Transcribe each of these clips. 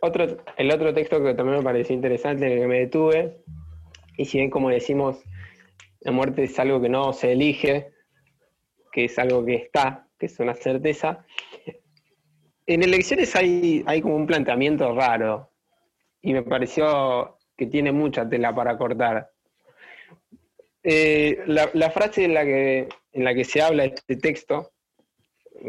otro, el otro texto que también me pareció interesante, en el que me detuve, y si bien como decimos, la muerte es algo que no se elige, que es algo que está, que es una certeza, en elecciones hay, hay como un planteamiento raro, y me pareció que tiene mucha tela para cortar. Eh, la, frase en la, que, en la que se habla este texto,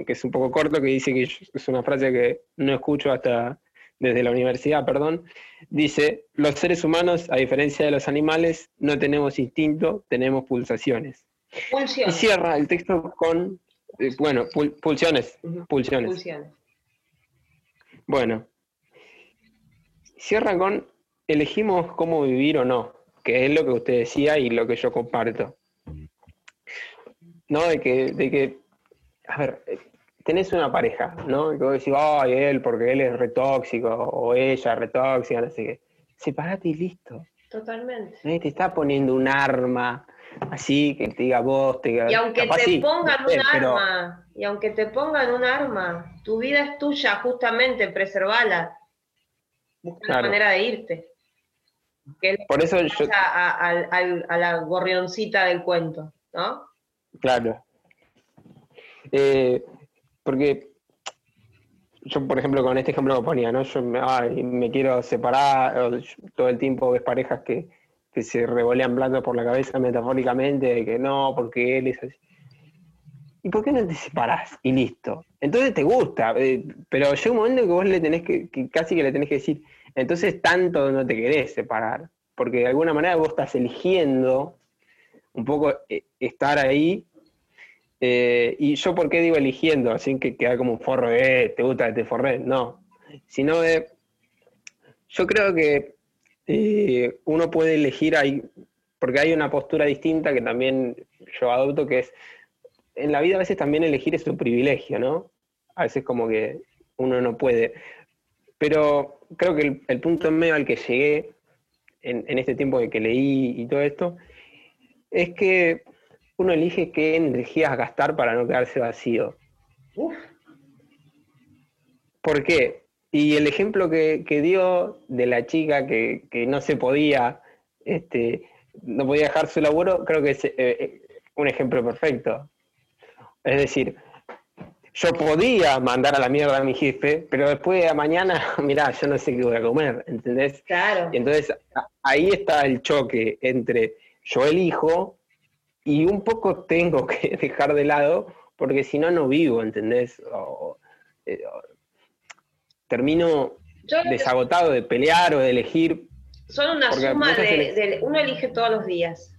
que es un poco corto, que dice que es una frase que no escucho hasta desde la universidad, perdón, dice, los seres humanos, a diferencia de los animales, no tenemos instinto, tenemos pulsaciones. Y cierra el texto con, eh, bueno, pulsiones, pulsiones. Bueno, cierra con, elegimos cómo vivir o no que es lo que usted decía y lo que yo comparto. ¿No? De que, de que a ver, tenés una pareja, ¿no? Y vos decís, ay, él, porque él es retóxico, o ella retóxica, no sé qué. Separate y listo. Totalmente. Te está poniendo un arma así que te diga vos, te diga. Y aunque te pongan un arma, y aunque te pongan un arma, tu vida es tuya, justamente, preservala. Busca una manera de irte. Por eso a, la gorrioncita del cuento, ¿no? Claro. Eh, porque yo, por ejemplo, con este ejemplo que ponía, ¿no? Yo me quiero separar, todo el tiempo ves parejas que, se revolean platos por la cabeza metafóricamente, de que no, porque él es así. ¿Y por qué no te separás? Y listo. Entonces te gusta, eh, pero llega un momento que vos le tenés que, que, casi que le tenés que decir, entonces tanto no te querés separar, porque de alguna manera vos estás eligiendo un poco eh, estar ahí. Eh, y yo, ¿por qué digo eligiendo? Así que queda como un forro eh, te gusta te forré. No, sino de, yo creo que uno puede elegir ahí, porque hay una postura distinta que también yo adopto, que es, en la vida a veces también elegir es un privilegio, ¿no? A veces como que uno no puede. Pero creo que el, punto en medio al que llegué en, este tiempo de que leí y todo esto, es que uno elige qué energías gastar para no quedarse vacío. ¿Por qué? Y el ejemplo que, dio de la chica que, no se podía, este, no podía dejar su laburo, creo que es eh, eh, un ejemplo perfecto. Es decir, yo podía mandar a la mierda a mi jefe, pero después de mañana, mirá, yo no sé qué voy a comer, ¿entendés? Claro. Y entonces ahí está el choque entre yo elijo y un poco tengo que dejar de lado, porque si no, no vivo, ¿entendés? Eh, termino desagotado de pelear o de elegir. Son una suma de, Uno elige todos los días.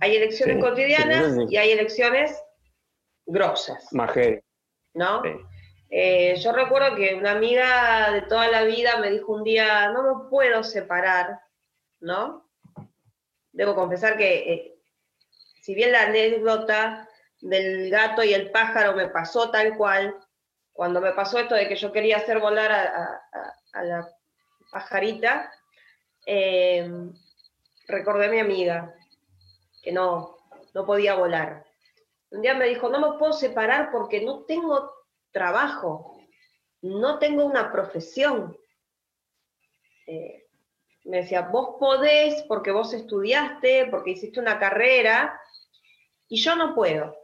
Hay elecciones cotidianas y hay elecciones grosas. Majé. ¿no? Eh, yo recuerdo que una amiga de toda la vida me dijo un día, no me puedo separar, ¿no? Debo confesar que, eh, si bien la anécdota del gato y el pájaro me pasó tal cual, cuando me pasó esto de que yo quería hacer volar a, la pajarita, eh, recordé a mi amiga que no, no podía volar. Un día me dijo, no me puedo separar porque no tengo trabajo, no tengo una profesión. Eh, me decía, vos podés porque vos estudiaste, porque hiciste una carrera, y yo no puedo.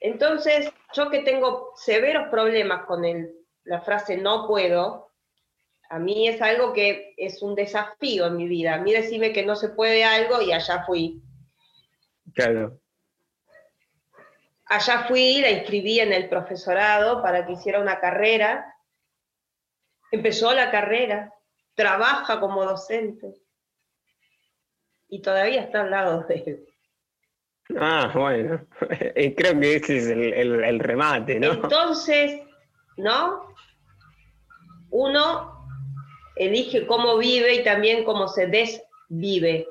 Entonces, yo que tengo severos problemas con la frase no puedo, a mí es algo que es un desafío en mi vida. A mí decime que no se puede algo y allá fui. Claro. Allá fui, la inscribí en el profesorado para que hiciera una carrera. Empezó la carrera, trabaja como docente y todavía está al lado de él. Ah, bueno, creo que ese es el, remate, ¿no? Entonces, ¿no? Uno elige cómo vive y también cómo se desvive.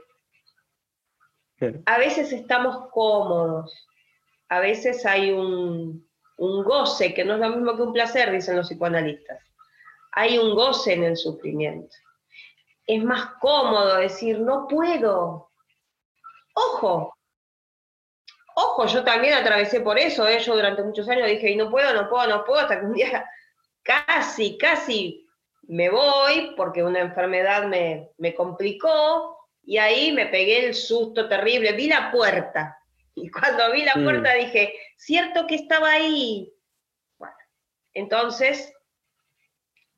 A veces estamos cómodos, a veces hay un, goce, que no es lo mismo que un placer, dicen los psicoanalistas. Hay un goce en el sufrimiento. Es más cómodo decir, no puedo. Ojo, ojo, yo también atravesé por eso, ¿eh? yo durante muchos años dije, y no puedo, no puedo, no puedo, hasta que un día casi, casi me voy porque una enfermedad me, me complicó y ahí me pegué el susto terrible, vi la puerta y cuando vi la Mm. puerta dije, cierto que estaba ahí. Bueno, entonces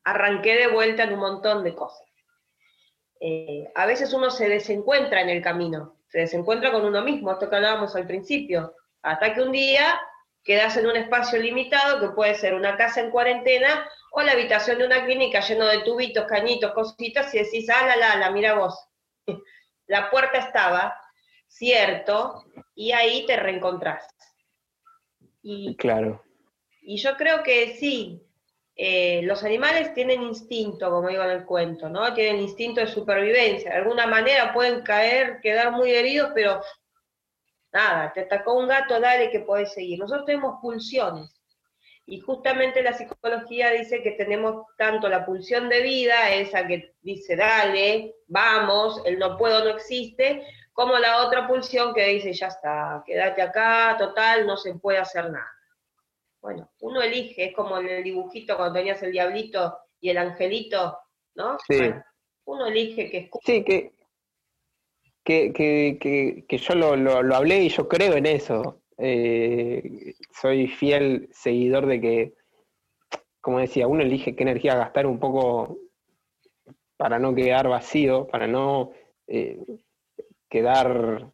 arranqué de vuelta en un montón de cosas. Eh, a veces uno se desencuentra en el camino, se desencuentra con uno mismo, esto que hablábamos al principio, hasta que un día quedas en un espacio limitado, que puede ser una casa en cuarentena o la habitación de una clínica lleno de tubitos, cañitos, cositas, y decís, ah, la, la, la, mira vos. la puerta estaba, cierto, y ahí te reencontrás. Y, Claro. y yo creo que sí, eh, los animales tienen instinto, como digo en el cuento, ¿no? Tienen instinto de supervivencia. De alguna manera pueden caer, quedar muy heridos, pero nada, te atacó un gato, dale que podés seguir. Nosotros tenemos pulsiones. Y justamente la psicología dice que tenemos tanto la pulsión de vida, esa que dice, dale, vamos, el no puedo no existe, como la otra pulsión que dice, ya está, quédate acá, total, no se puede hacer nada. Bueno, uno elige, es como en el dibujito cuando tenías el diablito y el angelito, ¿no? Sí. Bueno, uno elige que escucha. Sí, que, que, que, que, que yo lo, lo, lo hablé y yo creo en eso. Eh, soy fiel seguidor de que, como decía, uno elige qué energía gastar un poco para no quedar vacío, para no eh, quedar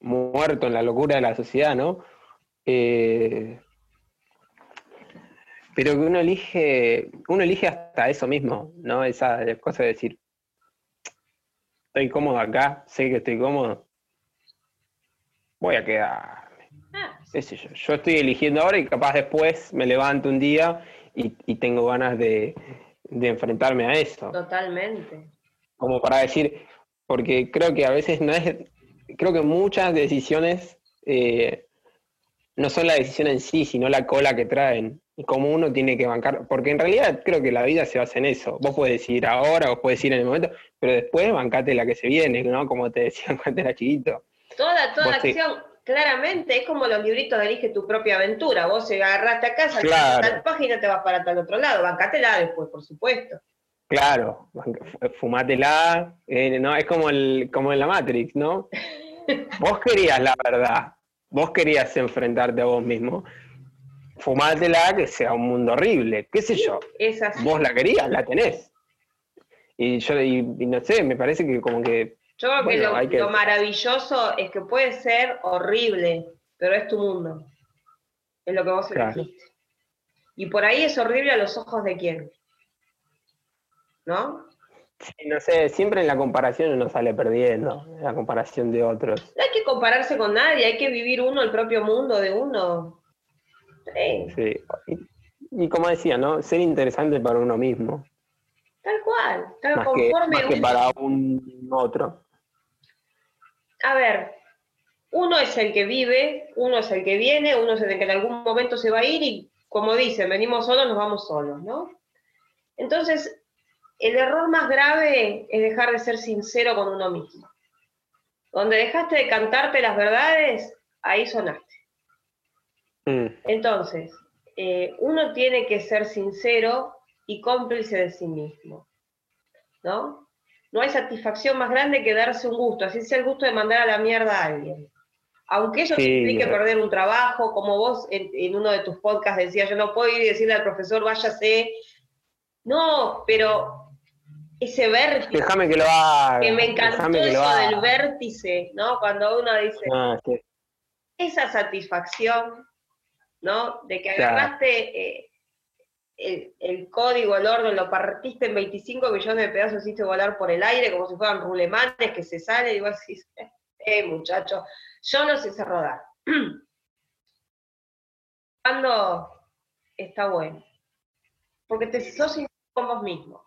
muerto en la locura de la sociedad, ¿no? Eh, pero que uno elige, uno elige hasta eso mismo, ¿no? Esa cosa de decir, estoy cómodo acá, sé que estoy cómodo, voy a quedarme. Ah, yo. Yo estoy eligiendo ahora y capaz después me levanto un día y, y tengo ganas de, de enfrentarme a eso. totalmente. Como para decir, porque creo que a veces no es, creo que muchas decisiones eh, no son la decisión en sí, sino la cola que traen. Y como uno tiene que bancar, porque en realidad creo que la vida se basa en eso. Vos podés decidir ahora, vos podés decidir en el momento, pero después bancate la que se viene, ¿no? Como te decían cuando era chiquito. Toda, toda Vos te- acción, claramente, es como los libritos de Elige tu propia aventura. Vos se agarraste a casa, Claro. tal página, te vas para tal otro lado. Bancátela después, por supuesto. Claro, fumátela, eh, no, es como el, como en la Matrix, ¿no? Vos querías la verdad, vos querías enfrentarte a vos mismo. Fumátela que sea un mundo horrible, qué sé yo. Es así. Vos la querías, la tenés. Y yo, y, y no sé, me parece que como que, Yo creo Bueno, que, lo, hay que- lo maravilloso es que puede ser horrible, pero es tu mundo. Es lo que vos Claro. elegiste. Y por ahí es horrible a los ojos de quién. ¿No? sí, no sé, siempre en la comparación uno sale perdiendo, en la comparación de otros. No hay que compararse con nadie, hay que vivir uno el propio mundo de uno. Sí, Sí. Y, y como decía, ¿no? Ser interesante para uno mismo, tal cual. Estar más que, que para un otro. A ver, uno es el que vive, uno es el que viene, uno es el que en algún momento se va a ir y, como dicen, venimos solos, nos vamos solos, ¿no? Entonces, el error más grave es dejar de ser sincero con uno mismo. Donde dejaste de cantarte las verdades, ahí sonaste. Mm, Entonces, eh, uno tiene que ser sincero y cómplice de sí mismo, ¿no? No hay satisfacción más grande que darse un gusto, así sea el gusto de mandar a la mierda a alguien. Aunque eso Sí, implique perder un trabajo, como vos en, en uno de tus podcasts decías, yo no puedo ir y decirle al profesor, váyase. No, pero ese vértice, Déjame que lo haga. que me encantó que eso del vértice, ¿no? Cuando uno dice, Ah, sí. esa satisfacción, ¿no? De que agarraste eh, el, el código, el orden, lo partiste en 25 millones de pedazos, hiciste volar por el aire como si fueran rulemanes que se salen y vos decís, eh, muchacho, yo no sé hacer rodar. Cuando está bueno. Porque te sos con vos mismo.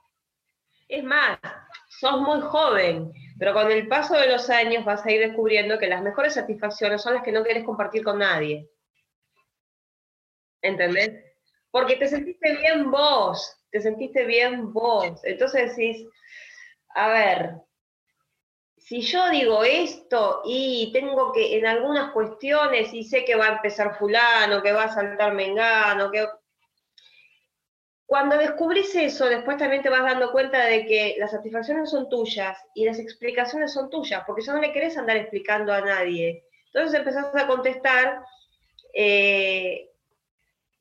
Es más, sos muy joven, pero con el paso de los años vas a ir descubriendo que las mejores satisfacciones son las que no querés compartir con nadie. ¿Entendés? Porque te sentiste bien vos, te sentiste bien vos. Entonces decís, a ver, si yo digo esto y tengo que en algunas cuestiones y sé que va a empezar fulano, que va a saltar mengano, que cuando descubrís eso, después también te vas dando cuenta de que las satisfacciones son tuyas y las explicaciones son tuyas, porque ya no le querés andar explicando a nadie. Entonces empezás a contestar, eh,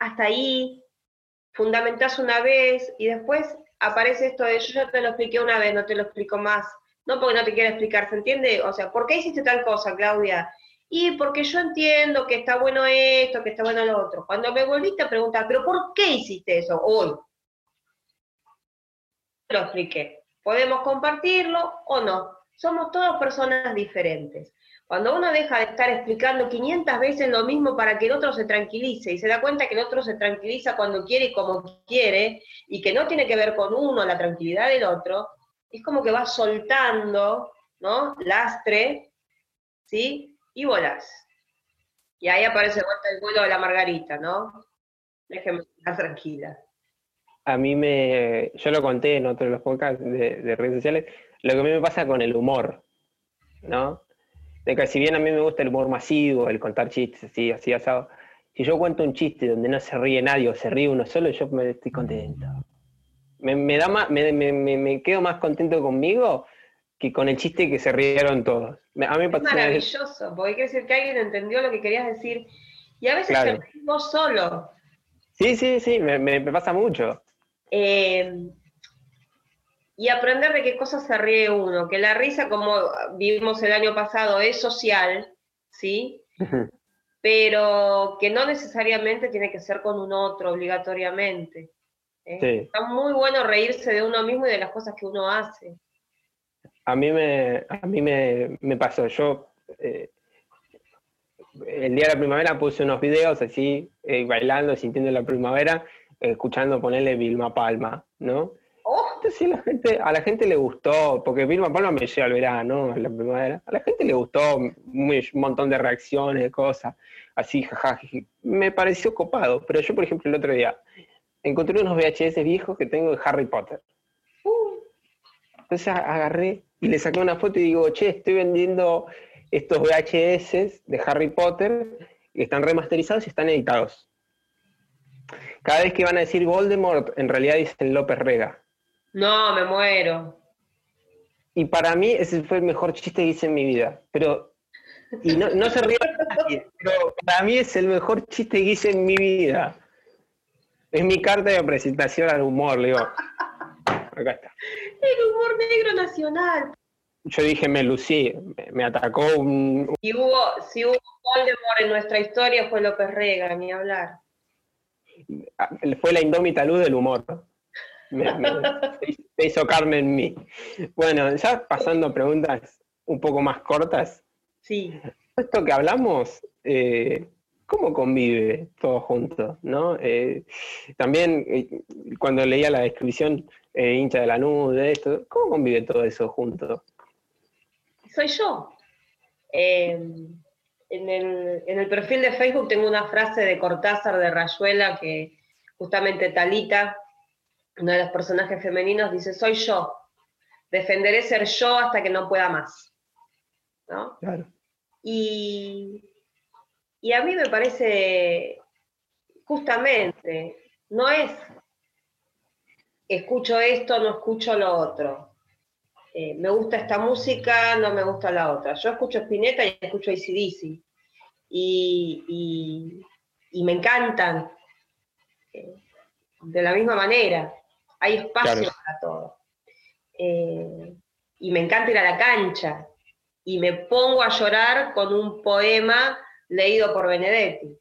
hasta ahí, fundamentás una vez y después aparece esto de yo ya te lo expliqué una vez, no te lo explico más. No porque no te quiera explicar, ¿se entiende? O sea, ¿por qué hiciste tal cosa, Claudia? Y porque yo entiendo que está bueno esto, que está bueno lo otro. Cuando me volviste a preguntar, ¿pero por qué hiciste eso hoy? Lo expliqué. Podemos compartirlo o no. Somos todas personas diferentes. Cuando uno deja de estar explicando 500 veces lo mismo para que el otro se tranquilice y se da cuenta que el otro se tranquiliza cuando quiere y como quiere y que no tiene que ver con uno la tranquilidad del otro, es como que va soltando, ¿no? Lastre, ¿sí? y volás. Y ahí aparece vuelta el vuelo de la margarita, ¿no? Déjeme estar tranquila. A mí me, yo lo conté en otro de los podcasts de, redes sociales, lo que a mí me pasa con el humor, ¿no? De que si bien a mí me gusta el humor masivo, el contar chistes así, así asado, si yo cuento un chiste donde no se ríe nadie o se ríe uno solo, yo me estoy contento. Me, da más, me, me, quedo más contento conmigo que con el chiste que se rieron todos. A mí es maravilloso, porque quiere decir que alguien entendió lo que querías decir. Y a veces te vos solo. Sí, sí, sí, me, pasa mucho. Eh, y aprender de qué cosas se ríe uno, que la risa, como vivimos el año pasado, es social, ¿sí? Pero que no necesariamente tiene que ser con un otro obligatoriamente. ¿eh? Está muy bueno reírse de uno mismo y de las cosas que uno hace a mí me, a mí me, pasó. Yo eh, el día de la primavera puse unos videos así, eh, bailando, sintiendo la primavera, escuchando ponerle Vilma Palma, ¿no? Entonces la gente, a la gente le gustó, porque Vilma Palma me lleva al verano, a la primavera. A la gente le gustó un montón de reacciones, cosas, así, jajaja. Me pareció copado, pero yo, por ejemplo, el otro día encontré unos VHS viejos que tengo de Harry Potter. Uh. Entonces agarré y le saqué una foto y digo, che, estoy vendiendo estos VHS de Harry Potter que están remasterizados y están editados. Cada vez que van a decir Voldemort, en realidad dicen López Rega. No, me muero. Y para mí ese fue el mejor chiste que hice en mi vida. Pero, y no, no se ríe nadie, pero para mí es el mejor chiste que hice en mi vida. Es mi carta de presentación al humor, le digo. Acá está. El humor negro nacional. Yo dije, me lucí, me, atacó un... Si hubo, si hubo Voldemort en nuestra historia fue López Rega, ni hablar. Ah, fue la indómita luz del humor. Me, hizo carne en mí. Bueno, ya pasando a preguntas un poco más cortas. Sí. Esto que hablamos, eh, ¿cómo convive todo junto? ¿no? Eh, también eh, cuando leía la descripción hincha de la nube, esto, ¿cómo convive todo eso junto? Soy yo. en, el, perfil de Facebook tengo una frase de Cortázar de Rayuela que justamente Talita, uno de los personajes femeninos, dice, soy yo. Defenderé ser yo hasta que no pueda más. ¿No? Claro. Y y a mí me parece, justamente, no es escucho esto, no escucho lo otro. Eh, me gusta esta música, no me gusta la otra. Yo escucho Spinetta y escucho ACDC. Y, y, me encantan eh, de la misma manera. Hay espacio para todo. Eh, y me encanta ir a la cancha. Y me pongo a llorar con un poema leído por Benedetti.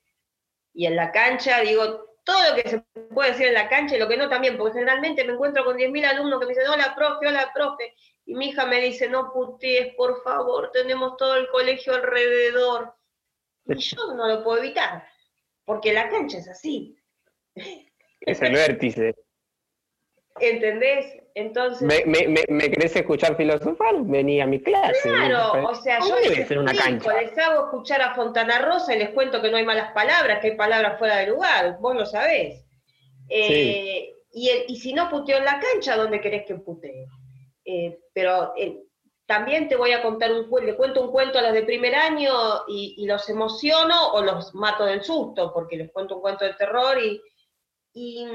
Y en la cancha digo todo lo que se puede decir en la cancha y lo que no también, porque generalmente me encuentro con 10.000 alumnos que me dicen, hola profe, hola profe, y mi hija me dice, no putees, por favor, tenemos todo el colegio alrededor. Y yo no lo puedo evitar, porque la cancha es así. Es el vértice. ¿Entendés? Entonces. ¿Me, me, me, querés escuchar filosofar? Vení a mi clase. Claro, o sea, yo les, una cancha? les hago escuchar a Fontana Rosa y les cuento que no hay malas palabras, que hay palabras fuera de lugar, vos lo sabés. Eh, y, y, si no puteo en la cancha, ¿dónde querés que putee? Eh, pero eh, también te voy a contar un cuento, le cuento un cuento a los de primer año y, y, los emociono o los mato del susto, porque les cuento un cuento de terror y, y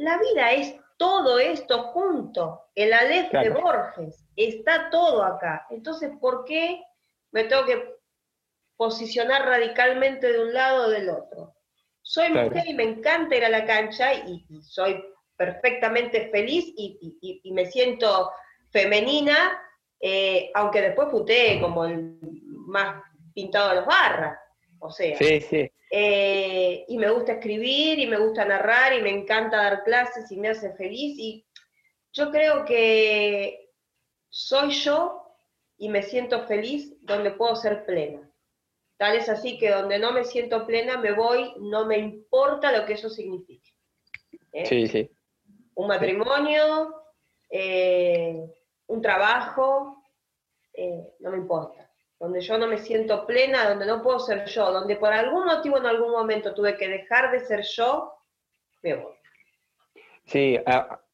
La vida es todo esto junto. El Aleph de Borges, está todo acá. Entonces, ¿por qué me tengo que posicionar radicalmente de un lado o del otro? Soy mujer y me encanta ir a la cancha y, soy perfectamente feliz y, me siento femenina, eh, aunque después putee como el más pintado de los barras. O sea, sí, sí. Eh, y me gusta escribir y me gusta narrar y me encanta dar clases y me hace feliz. Y yo creo que soy yo y me siento feliz donde puedo ser plena. Tal es así que donde no me siento plena me voy, no me importa lo que eso signifique. ¿Eh? Sí, sí. Un matrimonio, eh, un trabajo, no me importa donde yo no me siento plena, donde no puedo ser yo, donde por algún motivo en algún momento tuve que dejar de ser yo, me voy. Sí,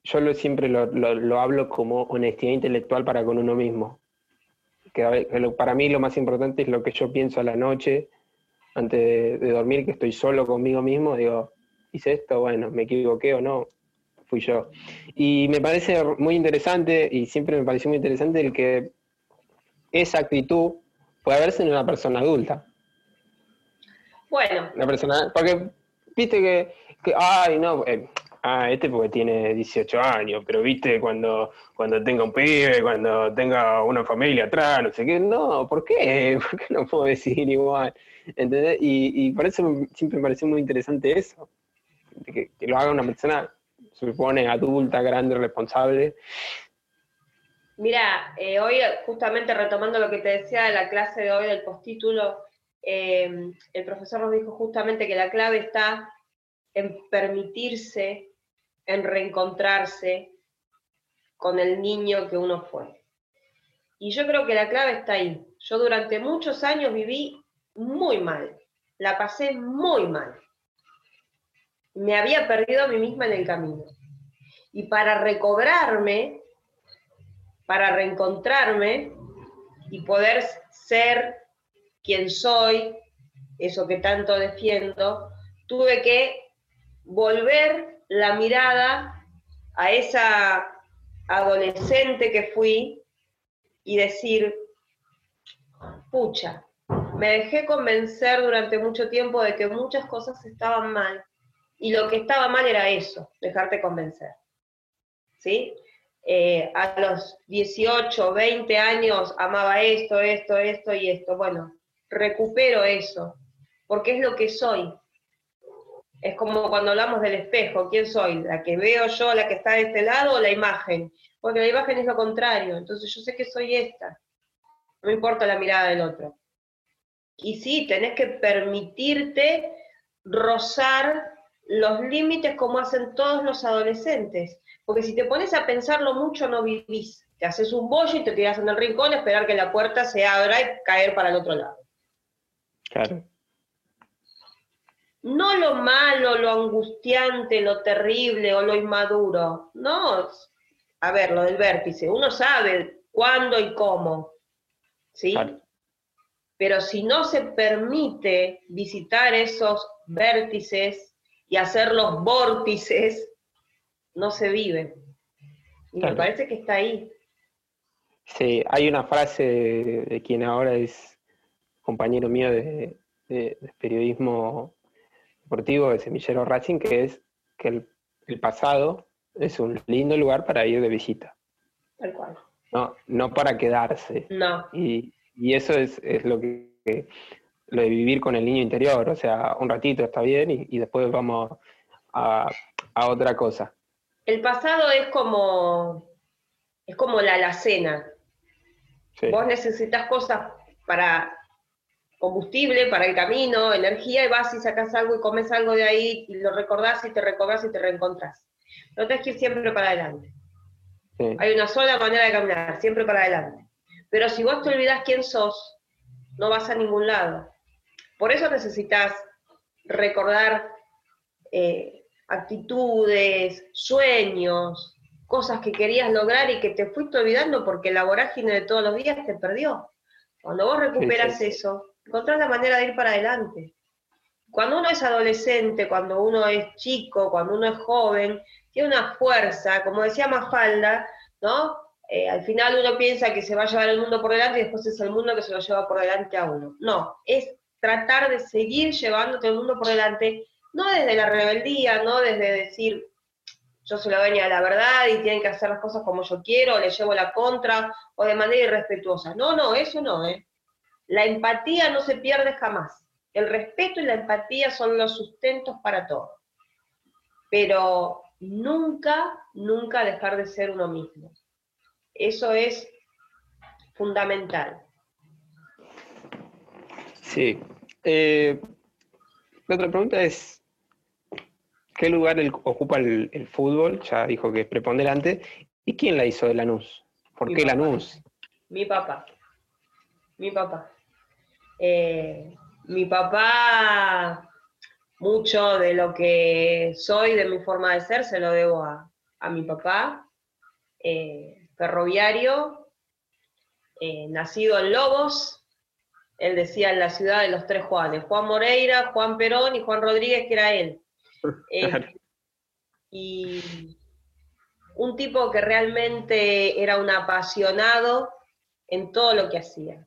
yo lo, siempre lo, hablo como honestidad intelectual para con uno mismo. Que, para mí lo más importante es lo que yo pienso a la noche, antes de, dormir, que estoy solo conmigo mismo, digo, hice esto, bueno, me equivoqué o no, fui yo. Y me parece muy interesante, y siempre me pareció muy interesante el que esa actitud puede verse en una persona adulta. Bueno. Una persona, porque viste que, ay, no, eh, ah, este porque tiene 18 años, pero viste cuando, cuando tenga un pibe, cuando tenga una familia atrás, no sé qué, no, ¿por qué? ¿Por qué no puedo decidir igual? ¿Entendés? Y, por eso siempre me pareció muy interesante eso, que, que lo haga una persona, se supone, adulta, grande, responsable, Mira, eh, hoy justamente retomando lo que te decía de la clase de hoy del postítulo, eh, el profesor nos dijo justamente que la clave está en permitirse, en reencontrarse con el niño que uno fue. Y yo creo que la clave está ahí. Yo durante muchos años viví muy mal, la pasé muy mal. Me había perdido a mí misma en el camino. Y para recobrarme, para reencontrarme y poder ser quien soy, eso que tanto defiendo, tuve que volver la mirada a esa adolescente que fui y decir, pucha, me dejé convencer durante mucho tiempo de que muchas cosas estaban mal y lo que estaba mal era eso, dejarte convencer. ¿Sí? Eh, a los 18, 20 años amaba esto, esto, esto y esto. Bueno, recupero eso, porque es lo que soy. Es como cuando hablamos del espejo, ¿quién soy? ¿La que veo yo, la que está de este lado o la imagen? Porque la imagen es lo contrario, entonces yo sé que soy esta. No importa la mirada del otro. Y sí, tenés que permitirte rozar los límites como hacen todos los adolescentes. Porque si te pones a pensarlo mucho, no vivís. Te haces un bollo y te tiras en el rincón, esperar que la puerta se abra y caer para el otro lado. Claro. No lo malo, lo angustiante, lo terrible o lo inmaduro. No, a ver, lo del vértice. Uno sabe cuándo y cómo. ¿Sí? Pero si no se permite visitar esos vértices y hacer los vórtices, no se vive. Y me parece que está ahí. Sí, hay una frase de, quien ahora es compañero mío de, periodismo deportivo de Semillero Racing, que es que el, pasado es un lindo lugar para ir de visita. Tal cual. No, no para quedarse. No. Y, eso es, lo que, lo de vivir con el niño interior, o sea, un ratito está bien y, después vamos a, a otra cosa. El pasado es como, es como la alacena. Vos necesitas cosas para combustible, para el camino, energía, y vas y sacas algo y comes algo de ahí, y lo recordás y te recordás y te reencontrás. No tenés que ir siempre para adelante. Hay una sola manera de caminar, siempre para adelante. Pero si vos te olvidás quién sos, no vas a ningún lado. Por eso necesitas recordar eh, actitudes, sueños, cosas que querías lograr y que te fuiste olvidando porque la vorágine de todos los días te perdió. Cuando vos recuperas eso, encontrás la manera de ir para adelante. Cuando uno es adolescente, cuando uno es chico, cuando uno es joven, tiene una fuerza, como decía Mafalda, ¿no? Eh, al final uno piensa que se va a llevar el mundo por delante y después es el mundo que se lo lleva por delante a uno. No, es tratar de seguir llevando todo el mundo por delante, no desde la rebeldía, no desde decir yo soy la dueña de la verdad y tienen que hacer las cosas como yo quiero, o le llevo la contra, o de manera irrespetuosa. No, no, eso no, ¿eh? La empatía no se pierde jamás. El respeto y la empatía son los sustentos para todo. Pero nunca, nunca dejar de ser uno mismo. Eso es fundamental. Sí. Eh, la otra pregunta es, ¿qué lugar ocupa el, fútbol? Ya dijo que es preponderante. ¿Y quién la hizo de Lanús? ¿Por qué Lanús? Mi papá. Mi papá. Eh, mi papá, mucho de lo que soy, de mi forma de ser, se lo debo a, mi papá. Eh, ferroviario, eh, nacido en Lobos, él decía en la ciudad de los tres Juanes, Juan Moreira, Juan Perón y Juan Rodríguez, que era él. Eh, y un tipo que realmente era un apasionado en todo lo que hacía.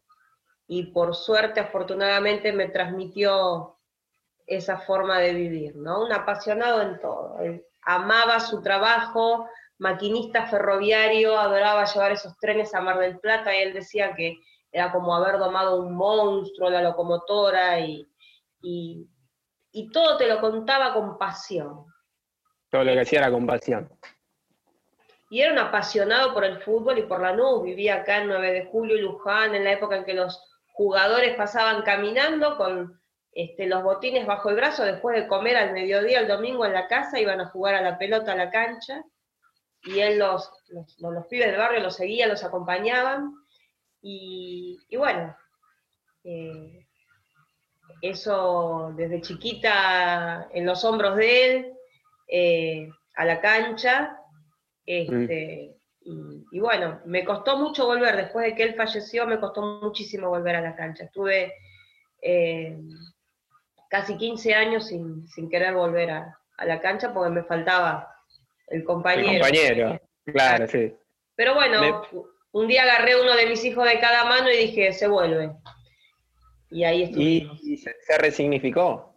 Y por suerte, afortunadamente, me transmitió esa forma de vivir, ¿no? Un apasionado en todo. amaba su trabajo, maquinista ferroviario, adoraba llevar esos trenes a Mar del Plata y él decía que era como haber domado un monstruo, la locomotora y, todo te lo contaba con pasión. Todo lo que hacía era con pasión. Y era un apasionado por el fútbol y por la nube. Vivía acá en 9 de julio, Luján, en la época en que los jugadores pasaban caminando con este, los botines bajo el brazo después de comer al mediodía el domingo en la casa, iban a jugar a la pelota a la cancha y él los, los, pibes del barrio los seguía, los acompañaban, y, bueno, eh, eso desde chiquita en los hombros de él, eh, a la cancha, este, y, bueno, me costó mucho volver, después de que él falleció, me costó muchísimo volver a la cancha. Estuve eh, casi 15 años sin, querer volver a, a, la cancha porque me faltaba el compañero. El compañero, claro, sí. Pero bueno, un día agarré uno de mis hijos de cada mano y dije, se vuelve. Y ahí estuvimos. Y, se, resignificó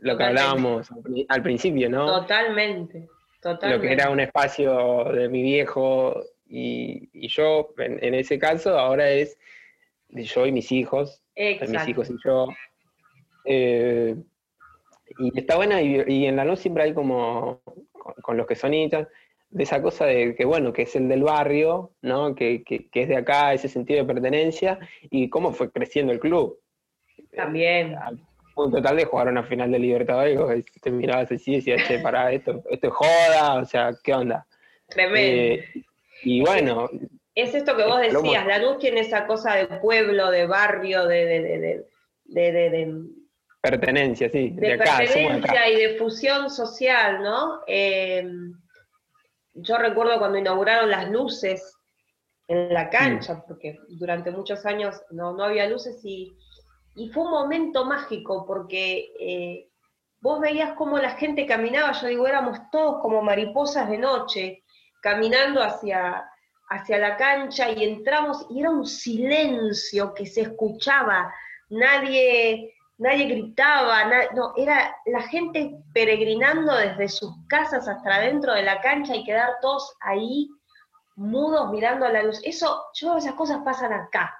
lo que hablábamos al principio, ¿no? Totalmente, totalmente. Lo que era un espacio de mi viejo y, yo, en, ese caso, ahora es de yo y mis hijos, de mis hijos y yo. Eh, y está buena, y, y, en la luz siempre hay como con, los que son hinchas, de esa cosa de que, bueno, que es el del barrio, ¿no? Que, es de acá, ese sentido de pertenencia, y cómo fue creciendo el club. También. Al punto tal de jugar una final de Libertadores, te mirabas así y decías, che, pará, esto, esto es joda, o sea, ¿qué onda? Tremendo. Eh, y bueno. Es esto que vos decías, la luz tiene esa cosa de pueblo, de barrio, de, de, de Pertenencia, sí. De, pertenencia y de fusión social, ¿no? Eh, yo recuerdo cuando inauguraron las luces en la cancha, mm. porque durante muchos años no, había luces y, fue un momento mágico porque eh, vos veías cómo la gente caminaba, yo digo, éramos todos como mariposas de noche, caminando hacia, hacia la cancha y entramos y era un silencio que se escuchaba, nadie nadie gritaba, no, era la gente peregrinando desde sus casas hasta adentro de la cancha y quedar todos ahí mudos mirando a la luz. Eso, yo esas cosas pasan acá.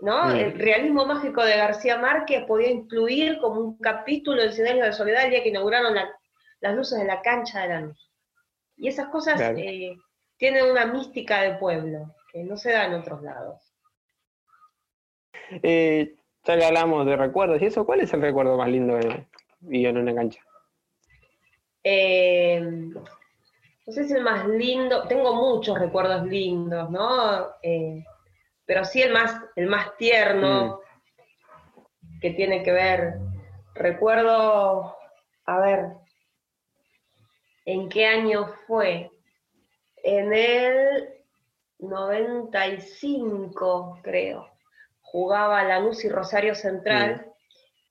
¿No? El realismo mágico de García Márquez podía incluir como un capítulo del Silencio de Soledad el día que inauguraron las luces de la cancha de la luz. Y esas cosas eh, tienen una mística de pueblo que no se da en otros lados. Eh, ya que hablamos de recuerdos y eso, ¿cuál es el recuerdo más lindo de vivir en una cancha? Eh, no sé si el más lindo, tengo muchos recuerdos lindos, ¿no? Eh, pero sí el más, el más tierno, mm. que tiene que ver, recuerdo, a ver, ¿en qué año fue? En el 95, creo jugaba Lanús y Rosario Central,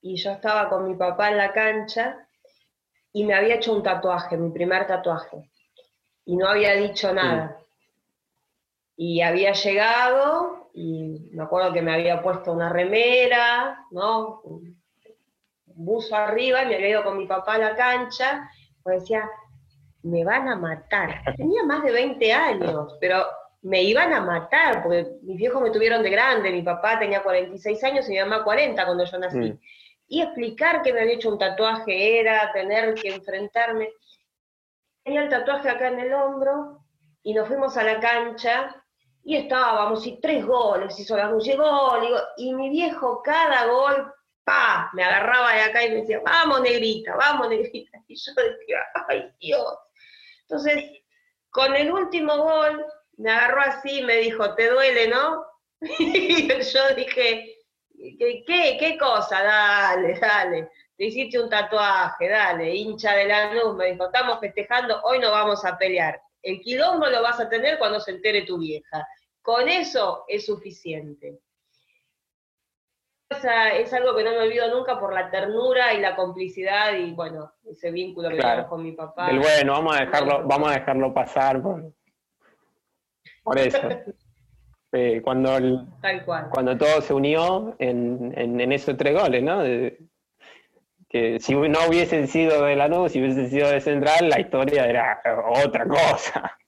y yo estaba con mi papá en la cancha, y me había hecho un tatuaje, mi primer tatuaje. y no había dicho nada. Y había llegado y me acuerdo que me había puesto una remera, ¿no? Un buzo arriba y me había ido con mi papá a la cancha, pues decía, me van a matar. Tenía más de 20 años, pero me iban a matar, porque mis viejos me tuvieron de grande, mi papá tenía 46 años y mi mamá 40 cuando yo nací. Mm. Y explicar que me había hecho un tatuaje era tener que enfrentarme. Tenía el tatuaje acá en el hombro y nos fuimos a la cancha y estábamos, y tres goles, hizo la llegó, y mi viejo cada gol, pa, me agarraba de acá y me decía, vamos negrita, vamos negrita. Y yo decía, ay Dios. Entonces, con el último gol, me agarró así y me dijo, ¿te duele, no? Y yo dije, ¿qué, qué, cosa? Dale, dale. Te hiciste un tatuaje, dale, hincha de la luz. Me dijo, estamos festejando, hoy no vamos a pelear. El quilombo lo vas a tener cuando se entere tu vieja. Con eso es suficiente. es algo que no me olvido nunca por la ternura y la complicidad y bueno, ese vínculo que tengo con mi papá. El bueno, vamos a dejarlo, vamos a dejarlo pasar por, por eso. Eh, cuando, cuando todo se unió en, en, esos tres goles, ¿no? Que si no hubiesen sido de la Lanús, si hubiesen sido de Central, la historia era otra cosa.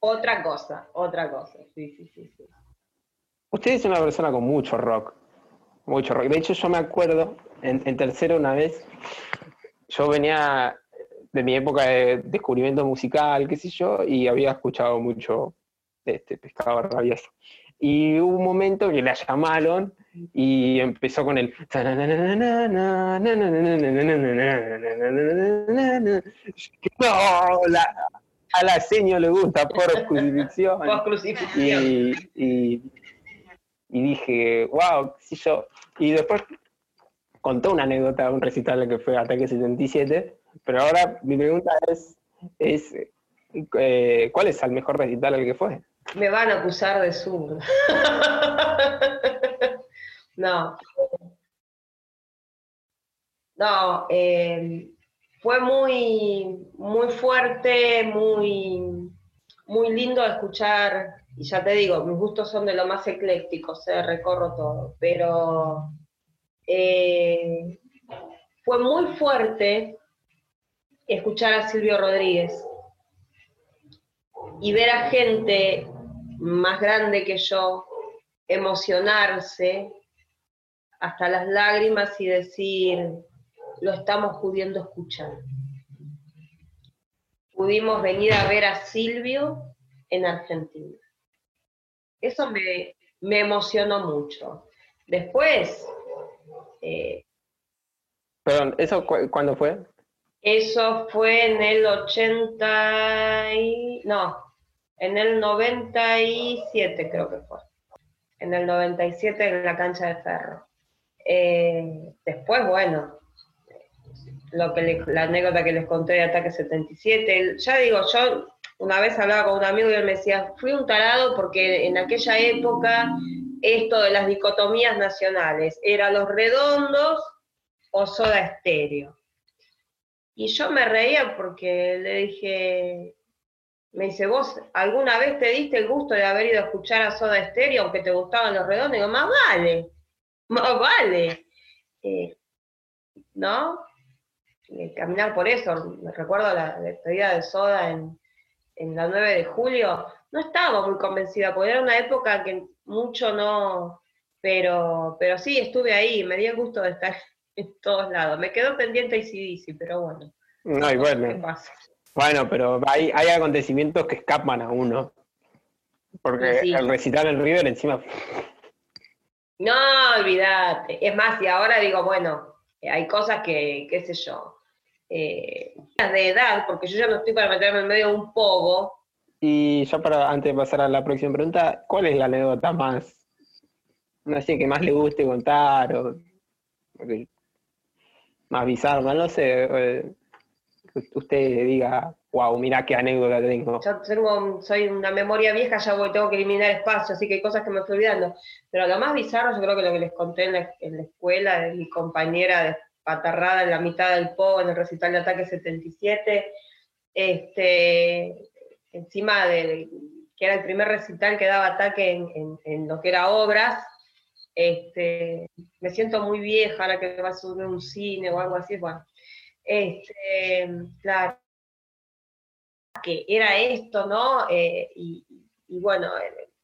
Otra cosa, otra cosa, sí, sí, sí. sí. Usted es una persona con mucho rock, mucho rock. De hecho, yo me acuerdo, en, en tercero una vez, yo venía de mi época de descubrimiento musical, qué sé yo, y había escuchado mucho este pescado rabioso. Y hubo un momento que la llamaron y empezó con el no, a la seño le gusta por crucifixión. Y, y, y, dije, wow, qué yo. Y después contó una anécdota, un recital que fue Ataque 77, pero ahora mi pregunta es, es eh, ¿cuál es el mejor recital al que fue? Me van a acusar de sur. no. No, eh, fue muy, muy fuerte, muy, muy lindo escuchar, y ya te digo, mis gustos son de lo más eclécticos, se recorro todo, pero eh, fue muy fuerte escuchar a Silvio Rodríguez y ver a gente más grande que yo emocionarse hasta las lágrimas y decir, lo estamos pudiendo escuchar. Pudimos venir a ver a Silvio en Argentina. Eso me, emocionó mucho. Después... Eh, Perdón, ¿eso cuándo fue? Eso fue en el 80 y... No, en el 97 creo que fue. En el 97 en la cancha de ferro. Eh, después, bueno, lo que la anécdota que les conté de Ataque 77, ya digo, yo una vez hablaba con un amigo y él me decía, fui un tarado porque en aquella época esto de las dicotomías nacionales era los redondos o soda estéreo. Y yo me reía porque le dije, me dice, ¿vos alguna vez te diste el gusto de haber ido a escuchar a Soda Stereo aunque te gustaban los redondos? Y digo, más vale, más vale. Eh, ¿No? Eh, caminar por eso. Me recuerdo la despedida de Soda en, la 9 de julio. No estaba muy convencida, porque era una época que mucho no. Pero, pero sí, estuve ahí, me dio el gusto de estar en todos lados. Me quedó pendiente ICDC, pero bueno. No, y bueno. Bueno, pero hay, hay acontecimientos que escapan a uno. Porque el recital en River encima. No, olvídate. Es más, y ahora digo, bueno, hay cosas que, qué sé yo, eh, de edad, porque yo ya no estoy para meterme en medio de un pogo. Y ya para, antes de pasar a la próxima pregunta, ¿cuál es la anécdota más, no sé, que más le guste contar? O, más bizarro, no sé. Usted diga, wow, mira qué anécdota tengo. Yo tengo, soy una memoria vieja, ya voy, tengo que eliminar espacio, así que hay cosas que me estoy olvidando. Pero lo más bizarro, yo creo que lo que les conté en la, escuela de mi compañera de patarrada en la mitad del PO, en el recital de ataque 77, este, encima de que era el primer recital que daba ataque en, lo que era obras, este, me siento muy vieja ahora que va a subir un cine o algo así, bueno, este, claro, que era esto, ¿no? Eh, y, bueno,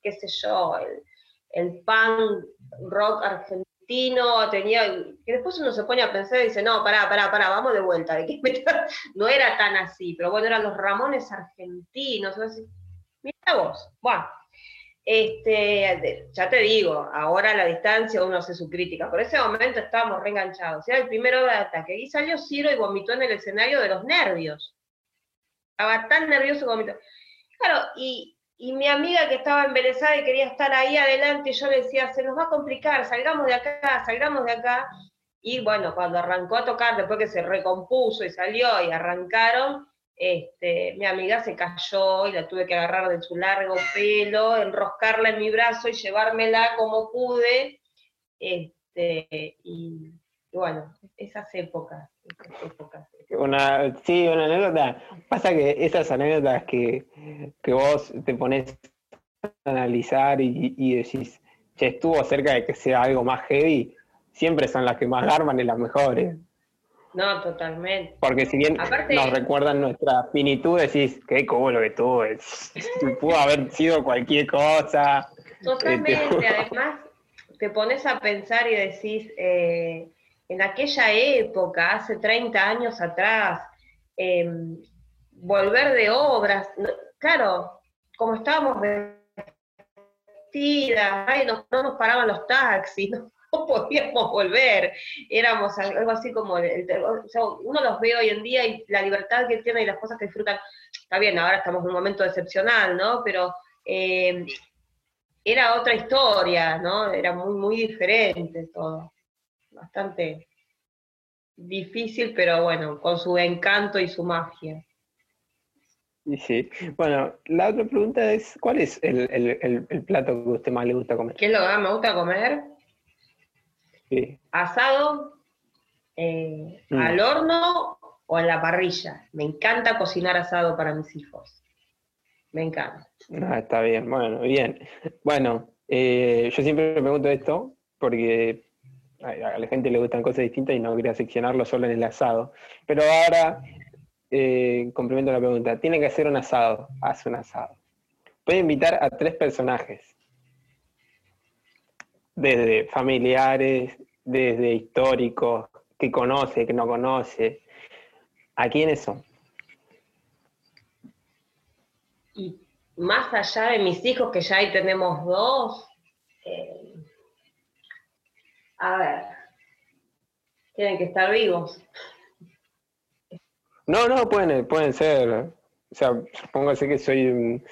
qué sé yo, el, el punk rock argentino tenía, que después uno se pone a pensar y dice, no, pará, pará, pará, vamos de vuelta, no era tan así, pero bueno, eran los Ramones argentinos, mira vos, bueno, este, ya te digo, ahora a la distancia uno hace su crítica, por ese momento estábamos reenganchados, era el primero de ataque, y salió Ciro y vomitó en el escenario de los nervios, estaba tan nervioso vomitó. Claro, y, y mi amiga que estaba embelesada y quería estar ahí adelante, yo le decía, se nos va a complicar, salgamos de acá, salgamos de acá. Y bueno, cuando arrancó a tocar, después que se recompuso y salió y arrancaron, este, mi amiga se cayó y la tuve que agarrar de su largo pelo, enroscarla en mi brazo y llevármela como pude. Este, y, bueno, esas épocas, esas épocas. Una, sí, una anécdota. Pasa que esas anécdotas que, vos te pones a analizar y, decís, che, estuvo cerca de que sea algo más heavy, siempre son las que más arman y las mejores. No, totalmente. Porque si bien nos recuerdan nuestra finitud, decís, qué lo que tuvo, pudo haber sido cualquier cosa. Totalmente, este, además te pones a pensar y decís, eh, en aquella época, hace 30 años atrás, em, volver de obras, claro, como estábamos vestidas, no, nos paraban los taxis, no, podíamos volver, éramos algo así como, uno los ve hoy en día y la libertad que tienen y las cosas que disfrutan, está bien, ahora estamos en un momento excepcional, ¿no? Pero em, era otra historia, ¿no? Era muy, muy diferente todo bastante difícil, pero bueno, con su encanto y su magia. Sí, bueno, la otra pregunta es, ¿cuál es el, plato que a usted más le gusta comer? ¿Qué es lo que más me gusta comer? Sí. Asado, eh, mm. al horno o en la parrilla. Me encanta cocinar asado para mis hijos. Me encanta. Ah, está bien, bueno, bien. Bueno, eh, yo siempre me pregunto esto porque a la gente le gustan cosas distintas y no quería seccionarlo solo en el asado. Pero ahora, eh, complemento la pregunta, tiene que hacer un asado, hace un asado. Puede invitar a tres personajes, desde familiares, desde históricos, que conoce, que no conoce. ¿A quiénes son? Y más allá de mis hijos, que ya ahí tenemos dos, eh, a ver, tienen que estar vivos. No, no, pueden, pueden ser. O sea, póngase que soy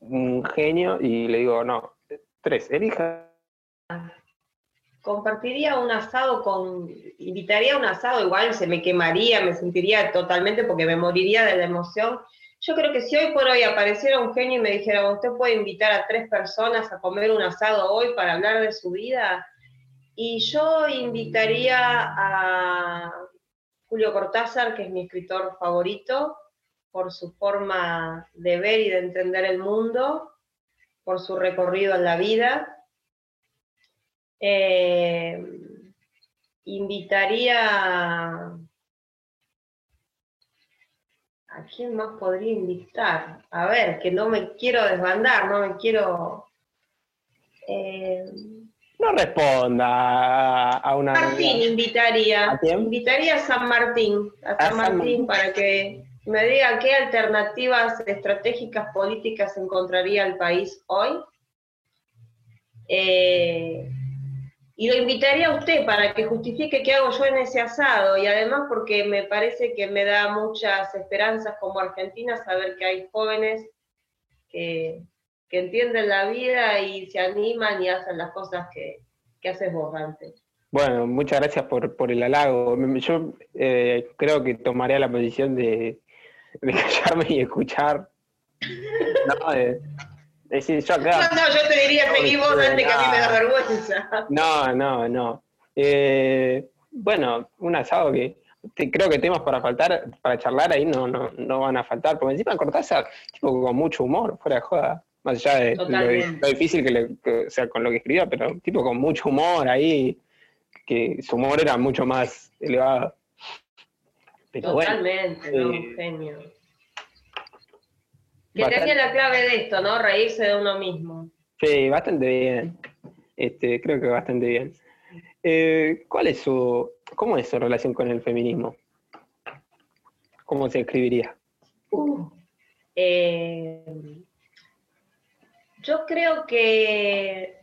un, genio y le digo, no, tres, elija. Compartiría un asado con, invitaría a un asado, igual se me quemaría, me sentiría totalmente porque me moriría de la emoción. Yo creo que si hoy por hoy apareciera un genio y me dijera, usted puede invitar a tres personas a comer un asado hoy para hablar de su vida, y yo invitaría a Julio Cortázar, que es mi escritor favorito, por su forma de ver y de entender el mundo, por su recorrido en la vida. Eh, invitaría... ¿A quién más podría invitar? A ver, que no me quiero desbandar, no me quiero... Eh, no responda a una. Martín invitaría. Invitaría a San Martín, a San, Martín, para que me diga qué alternativas estratégicas políticas encontraría el país hoy. Eh, y lo invitaría a usted para que justifique qué hago yo en ese asado y además porque me parece que me da muchas esperanzas como argentina saber que hay jóvenes que, que entienden la vida y se animan y hacen las cosas que, haces vos antes. Bueno, muchas gracias por, por el halago. Yo eh, creo que tomaría la posición de, callarme y escuchar. No, decir, yo No, no, yo te diría, seguí vos antes que a mí me da vergüenza. No, no, no. Eh, bueno, un asado que creo que temas para faltar, para charlar ahí no, no, no van a faltar, porque encima Cortázar, tipo con mucho humor, fuera de joda, más allá de lo, difícil que, le, sea con lo que escribía, pero tipo con mucho humor ahí, que su humor era mucho más elevado. Totalmente, ¿no? un genio. Que tenga la clave de esto, ¿no? Reírse de uno mismo. Sí, bastante bien. Este, creo que bastante bien. Eh, ¿Cuál es su, cómo es su relación con el feminismo? ¿Cómo se escribiría? Uh, eh, yo creo que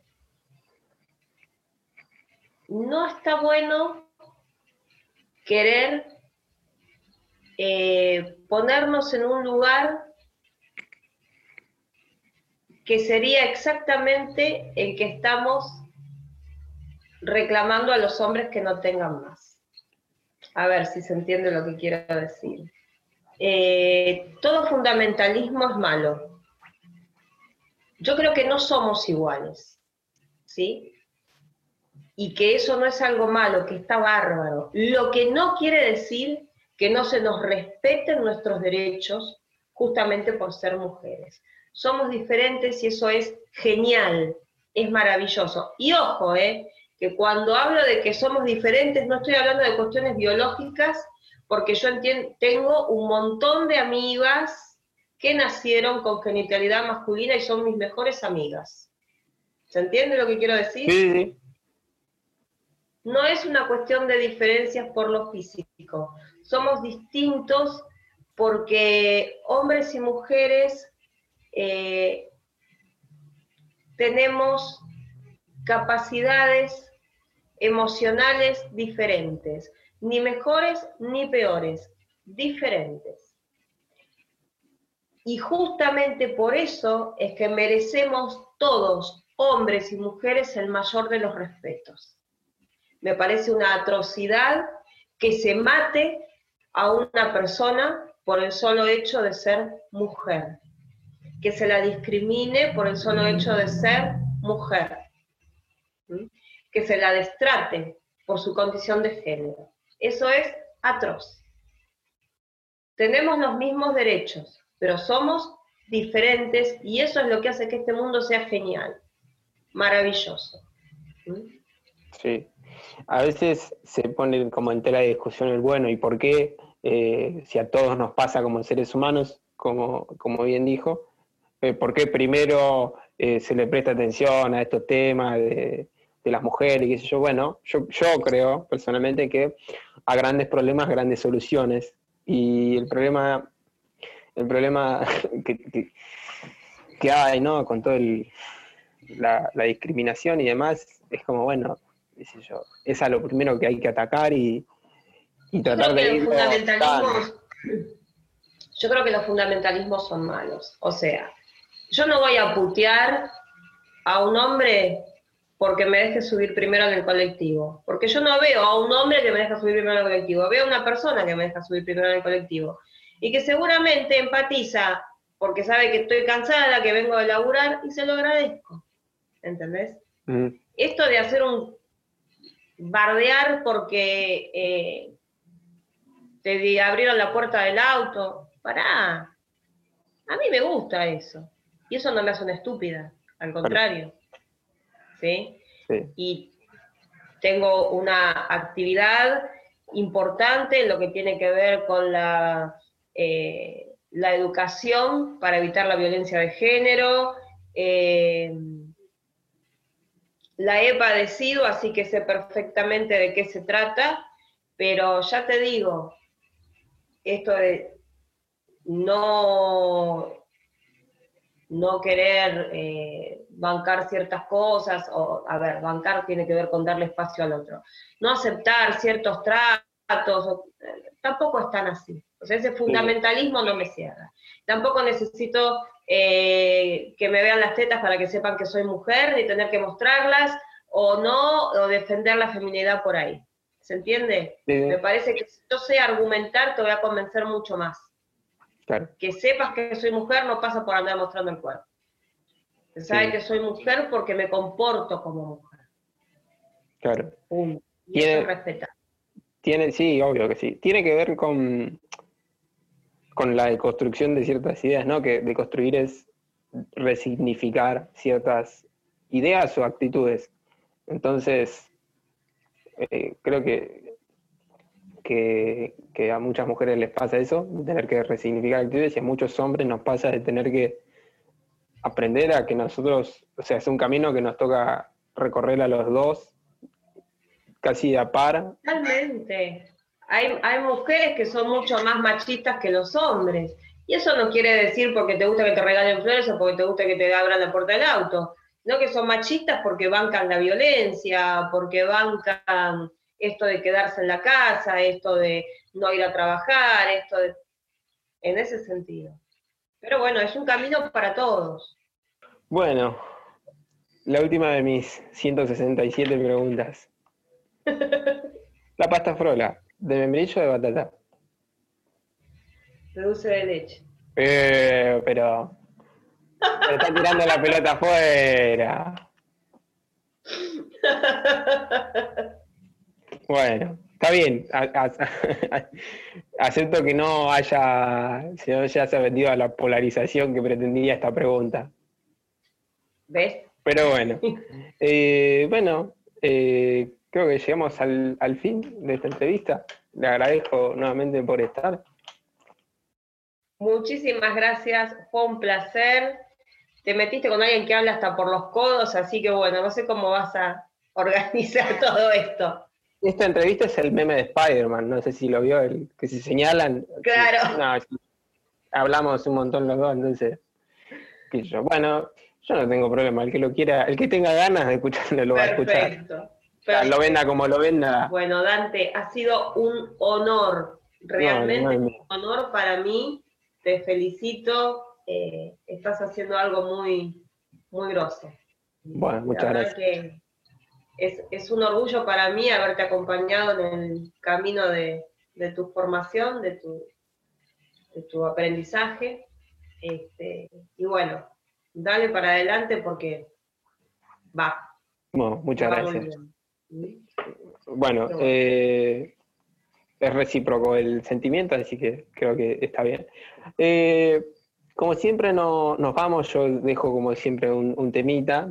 no está bueno querer eh, ponernos en un lugar que sería exactamente el que estamos reclamando a los hombres que no tengan más. A ver si se entiende lo que quiero decir. Eh, todo fundamentalismo es malo. Yo creo que no somos iguales, ¿sí? Y que eso no es algo malo, que está bárbaro. Lo que no quiere decir que no se nos respeten nuestros derechos justamente por ser mujeres. Somos diferentes y eso es genial, es maravilloso. Y ojo, ¿eh? que cuando hablo de que somos diferentes, no estoy hablando de cuestiones biológicas, porque yo tengo un montón de amigas que nacieron con genitalidad masculina y son mis mejores amigas. ¿Se entiende lo que quiero decir? Sí. No es una cuestión de diferencias por lo físico. Somos distintos porque hombres y mujeres eh, tenemos capacidades emocionales diferentes, ni mejores ni peores, diferentes. Y justamente por eso es que merecemos todos, hombres y mujeres, el mayor de los respetos. Me parece una atrocidad que se mate a una persona por el solo hecho de ser mujer, que se la discrimine por el solo hecho de ser mujer que se la destrate por su condición de género. Eso es atroz. Tenemos los mismos derechos, pero somos diferentes y eso es lo que hace que este mundo sea genial, maravilloso. Sí, a veces se pone como en tela de discusión el bueno y por qué, eh, si a todos nos pasa como seres humanos, como, como bien dijo, eh, por qué primero eh, se le presta atención a estos temas de, de las mujeres, y qué sé yo. Bueno, yo, yo creo personalmente que a grandes problemas, grandes soluciones. Y el problema, el problema que, que, hay, ¿no? Con toda la, discriminación y demás, es como, bueno, qué sé yo, es a lo primero que hay que atacar y, tratar de ir. Yo creo que los fundamentalismos son malos. O sea, yo no voy a putear a un hombre porque me deje subir primero en el colectivo. Porque yo no veo a un hombre que me deja subir primero en el colectivo, veo a una persona que me deja subir primero en el colectivo. Y que seguramente empatiza porque sabe que estoy cansada, que vengo a laburar y se lo agradezco. ¿Entendés? Mm. Esto de hacer un bardear porque eh, te abrieron la puerta del auto, pará. A mí me gusta eso. Y eso no me hace una estúpida, al contrario. ¿sí? Y tengo una actividad importante en lo que tiene que ver con la, eh, la educación para evitar la violencia de género. Eh, la he padecido, así que sé perfectamente de qué se trata, pero ya te digo, esto de no no querer eh, bancar ciertas cosas, o, a ver, bancar tiene que ver con darle espacio al otro, no aceptar ciertos tratos, eh, tampoco es tan así. O sea, ese fundamentalismo no me cierra. Tampoco necesito eh, que me vean las tetas para que sepan que soy mujer, ni tener que mostrarlas, o no, o defender la feminidad por ahí. ¿Se entiende? Me parece que si yo sé argumentar, te voy a convencer mucho más. Que sepas que soy mujer no pasa por andar mostrando el cuerpo. Se sabe que soy mujer porque me comporto como mujer. Claro. Y eso es respetar. Tiene, sí, obvio que sí. Tiene que ver con, con la deconstrucción de ciertas ideas, ¿no? Que deconstruir es resignificar ciertas ideas o actitudes. Entonces, eh, creo que, que, a muchas mujeres les pasa eso, tener que resignificar actitudes, y a muchos hombres nos pasa de tener que aprender a que nosotros, o sea, es un camino que nos toca recorrer a los dos, casi a par. Totalmente. Hay, hay mujeres que son mucho más machistas que los hombres. Y eso no quiere decir porque te gusta que te regalen flores o porque te gusta que te abran la puerta del auto no que son machistas porque bancan la violencia, porque bancan esto de quedarse en la casa, esto de no ir a trabajar, esto de... en ese sentido. Pero bueno, es un camino para todos. Bueno, la última de mis 167 preguntas. la pasta frola, ¿de membrillo o de batata? De dulce de leche. Eh, pero se está tirando la pelota afuera. Bueno, está bien. Acepto que no haya, si no ya se ha vendido a la polarización que pretendía esta pregunta. ¿Ves? Pero bueno. Eh, bueno, eh, creo que llegamos al, al fin de esta entrevista. Le agradezco nuevamente por estar. Muchísimas gracias, fue un placer te metiste con alguien que habla hasta por los codos, así que bueno, no sé cómo vas a organizar todo esto. Esta entrevista es el meme de Spider-Man, no sé si lo vio, el que se señalan. Claro. hablamos un montón los dos, entonces. Yo. Bueno, yo no tengo problema, el que lo quiera, el que tenga ganas de escucharlo lo va a escuchar. Perfecto. Lo venda como lo venda. Bueno, Dante, ha sido un honor, realmente un honor para mí. Te felicito, eh, estás haciendo algo muy, muy grosso. Bueno, muchas gracias. Es, un orgullo para mí haberte acompañado en el camino de, tu formación, de tu, de tu aprendizaje. Este, y bueno, dale para adelante porque va. Bueno, muchas gracias. Bueno, eh, es recíproco el sentimiento, así que creo que está bien. Eh, como siempre no, nos vamos, yo dejo como siempre un, temita.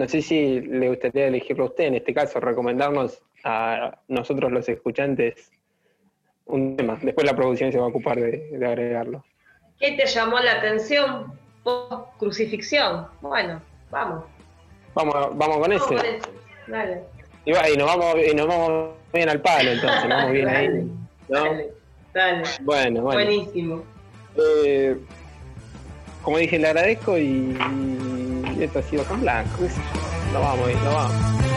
No sé si le gustaría elegirlo a usted, en este caso, recomendarnos a nosotros los escuchantes un tema. Después la producción se va a ocupar de, agregarlo. ¿Qué te llamó la atención? Post crucifixión. Bueno, vamos. Vamos, vamos con ese. Dale. Y, va, y, nos vamos, y nos vamos bien al palo, entonces, vamos bien ahí. ¿no? Dale, dale. Bueno, bueno. Buenísimo. Eh, como dije, le agradezco y, ha sido con blanco. Lo vamos, lo vamos.